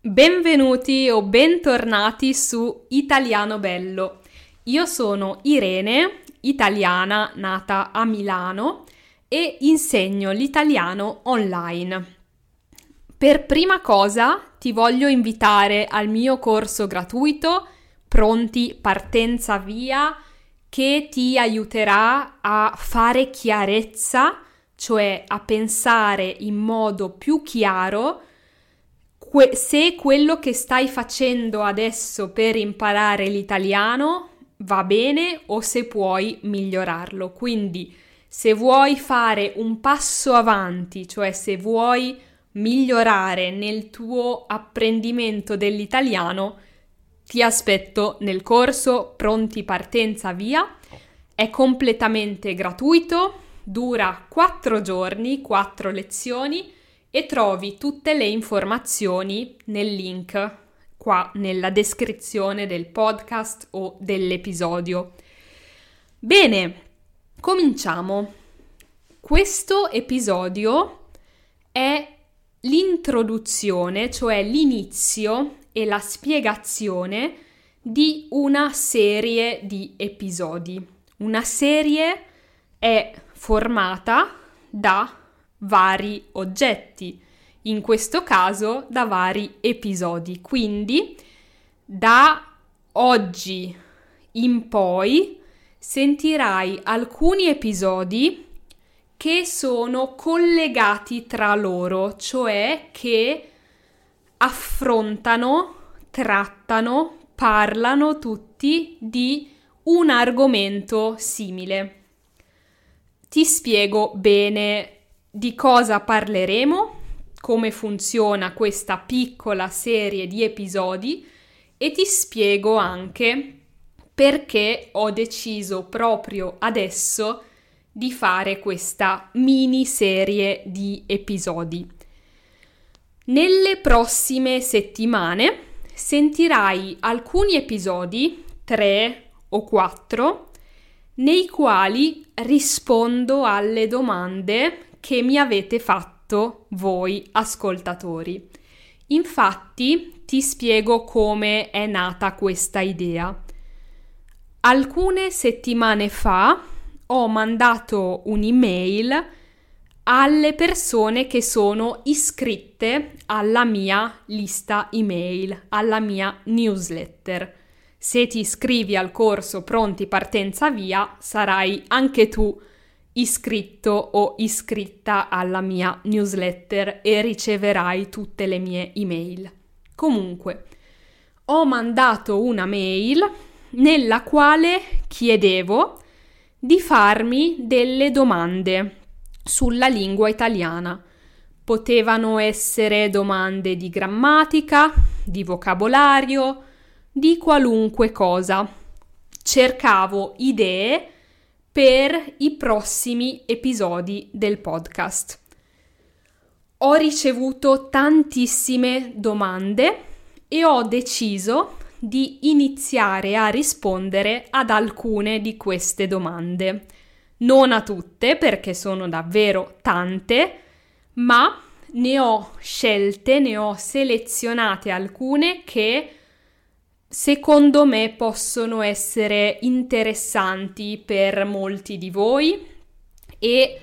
Benvenuti o bentornati su Italiano Bello. Io sono Irene, italiana nata a Milano e insegno l'italiano online. Per prima cosa ti voglio invitare al mio corso gratuito Pronti Partenza Via che ti aiuterà a fare chiarezza, cioè a pensare in modo più chiaro que- se quello che stai facendo adesso per imparare l'italiano va bene o se puoi migliorarlo. Quindi se vuoi fare un passo avanti, cioè se vuoi migliorare nel tuo apprendimento dell'italiano, ti aspetto nel corso Pronti Partenza Via. È completamente gratuito, dura 4 giorni, 4 lezioni e trovi tutte le informazioni nel link qua nella descrizione del podcast o dell'episodio. Bene, cominciamo. Questo episodio è l'introduzione, cioè l'inizio e la spiegazione di una serie di episodi. Una serie è formata da vari oggetti, in questo caso da vari episodi. Quindi da oggi in poi sentirai alcuni episodi che sono collegati tra loro, cioè che affrontano, trattano, parlano tutti di un argomento simile. Ti spiego bene di cosa parleremo, come funziona questa piccola serie di episodi e ti spiego anche perché ho deciso proprio adesso di fare questa mini serie di episodi. Nelle prossime settimane sentirai alcuni episodi, tre o quattro, nei quali rispondo alle domande che mi avete fatto voi ascoltatori. Infatti ti spiego come è nata questa idea. Alcune settimane fa ho mandato un'email alle persone che sono iscritte alla mia lista email, alla mia newsletter. Se ti iscrivi al corso Pronti Partenza Via, sarai anche tu iscritto o iscritta alla mia newsletter e riceverai tutte le mie email. Comunque, ho mandato una mail nella quale chiedevo di farmi delle domande sulla lingua italiana. Potevano essere domande di grammatica, di vocabolario, di qualunque cosa. Cercavo idee per i prossimi episodi del podcast. Ho ricevuto tantissime domande e ho deciso di iniziare a rispondere ad alcune di queste domande. Non a tutte perché sono davvero tante, ma ne ho scelte, ne ho selezionate alcune che secondo me possono essere interessanti per molti di voi e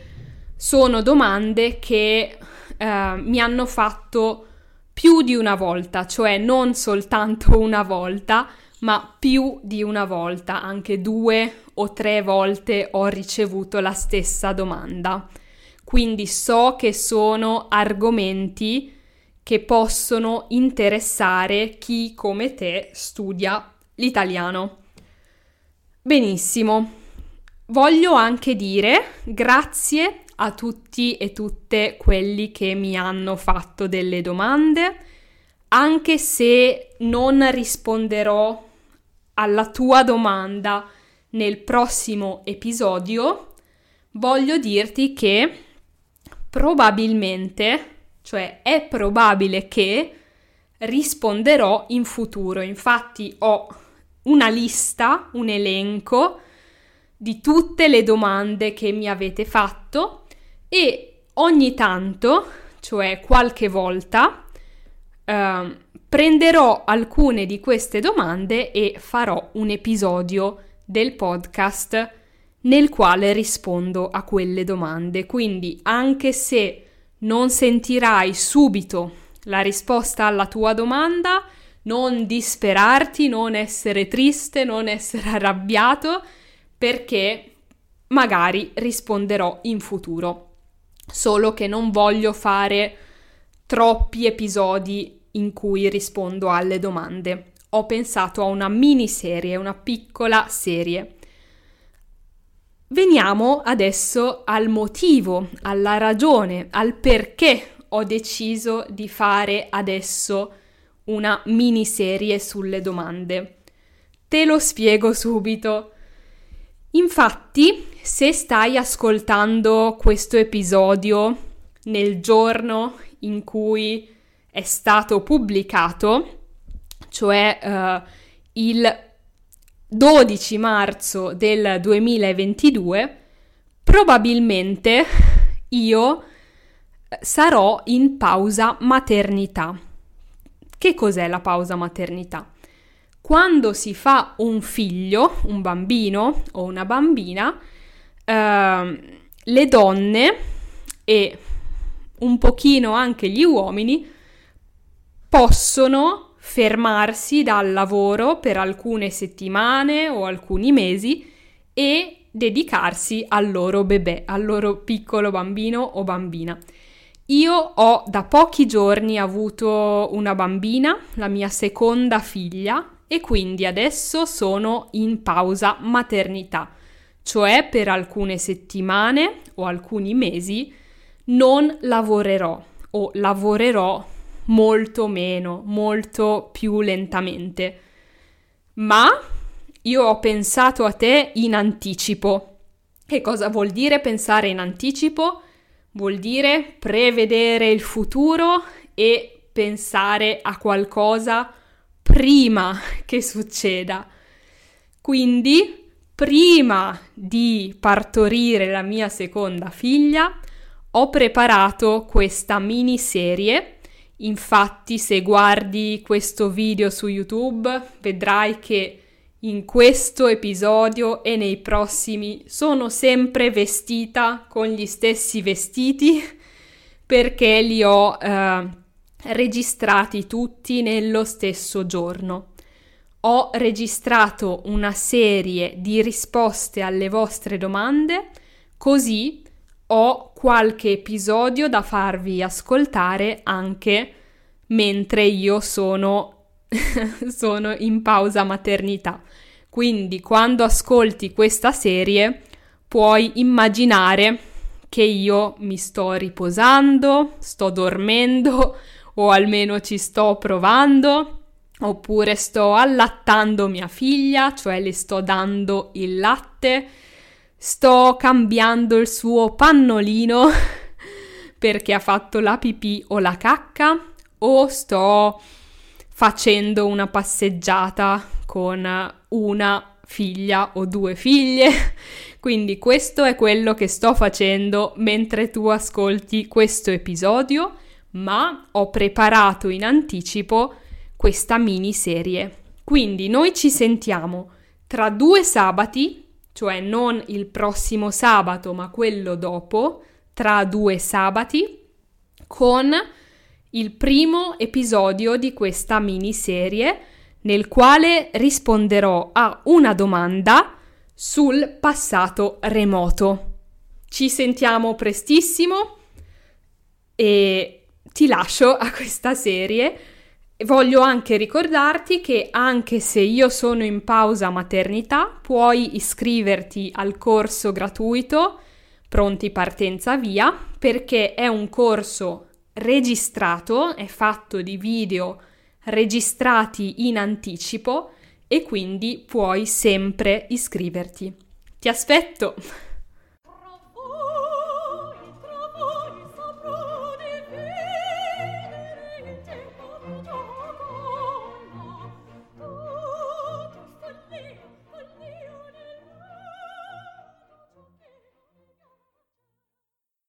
sono domande che eh, mi hanno fatto più di una volta, cioè non soltanto una volta, ma più di una volta, anche due o tre volte ho ricevuto la stessa domanda. Quindi so che sono argomenti che possono interessare chi come te studia l'italiano. Benissimo. Voglio anche dire grazie a tutti e tutte quelli che mi hanno fatto delle domande, anche se non risponderò alla tua domanda nel prossimo episodio, voglio dirti che probabilmente cioè è probabile che risponderò in futuro. Infatti ho una lista, un elenco di tutte le domande che mi avete fatto e ogni tanto, cioè qualche volta, eh, prenderò alcune di queste domande e farò un episodio del podcast nel quale rispondo a quelle domande. Quindi anche se non sentirai subito la risposta alla tua domanda, non disperarti, non essere triste, non essere arrabbiato, perché magari risponderò in futuro. Solo che non voglio fare troppi episodi in cui rispondo alle domande. Ho pensato a una miniserie, una piccola serie. Veniamo adesso al motivo, alla ragione, al perché ho deciso di fare adesso una miniserie sulle domande. Te lo spiego subito. Infatti, se stai ascoltando questo episodio nel giorno in cui è stato pubblicato, cioè uh, il 12 marzo del 2022, probabilmente io sarò in pausa maternità. Che cos'è la pausa maternità? Quando si fa un figlio, un bambino o una bambina, eh, le donne e un pochino anche gli uomini possono fermarsi dal lavoro per alcune settimane o alcuni mesi e dedicarsi al loro bebè, al loro piccolo bambino o bambina. Io ho da pochi giorni avuto una bambina, la mia seconda figlia, e quindi adesso sono in pausa maternità, cioè per alcune settimane o alcuni mesi non lavorerò o lavorerò molto meno, molto più lentamente. Ma io ho pensato a te in anticipo. Che cosa vuol dire pensare in anticipo? Vuol dire prevedere il futuro e pensare a qualcosa prima che succeda. Quindi, prima di partorire la mia seconda figlia, ho preparato questa miniserie. Infatti, se guardi questo video su YouTube, vedrai che in questo episodio e nei prossimi sono sempre vestita con gli stessi vestiti perché li ho eh, registrati tutti nello stesso giorno. Ho registrato una serie di risposte alle vostre domande, così ho qualche episodio da farvi ascoltare anche mentre io sono sono in pausa maternità. Quindi quando ascolti questa serie puoi immaginare che io mi sto riposando, sto dormendo o almeno ci sto provando, oppure sto allattando mia figlia, cioè le sto dando il latte, sto cambiando il suo pannolino perché ha fatto la pipì o la cacca, o sto facendo una passeggiata con una figlia o due figlie. Quindi questo è quello che sto facendo mentre tu ascolti questo episodio, ma ho preparato in anticipo questa miniserie. Quindi noi ci sentiamo tra due sabati, cioè non il prossimo sabato, ma quello dopo, tra due sabati, con il primo episodio di questa miniserie nel quale risponderò a una domanda sul passato remoto. Ci sentiamo prestissimo e ti lascio a questa serie. Voglio anche ricordarti che anche se io sono in pausa maternità, puoi iscriverti al corso gratuito Pronti partenza via perché è un corso registrato, è fatto di video registrati in anticipo e quindi puoi sempre iscriverti. Ti aspetto!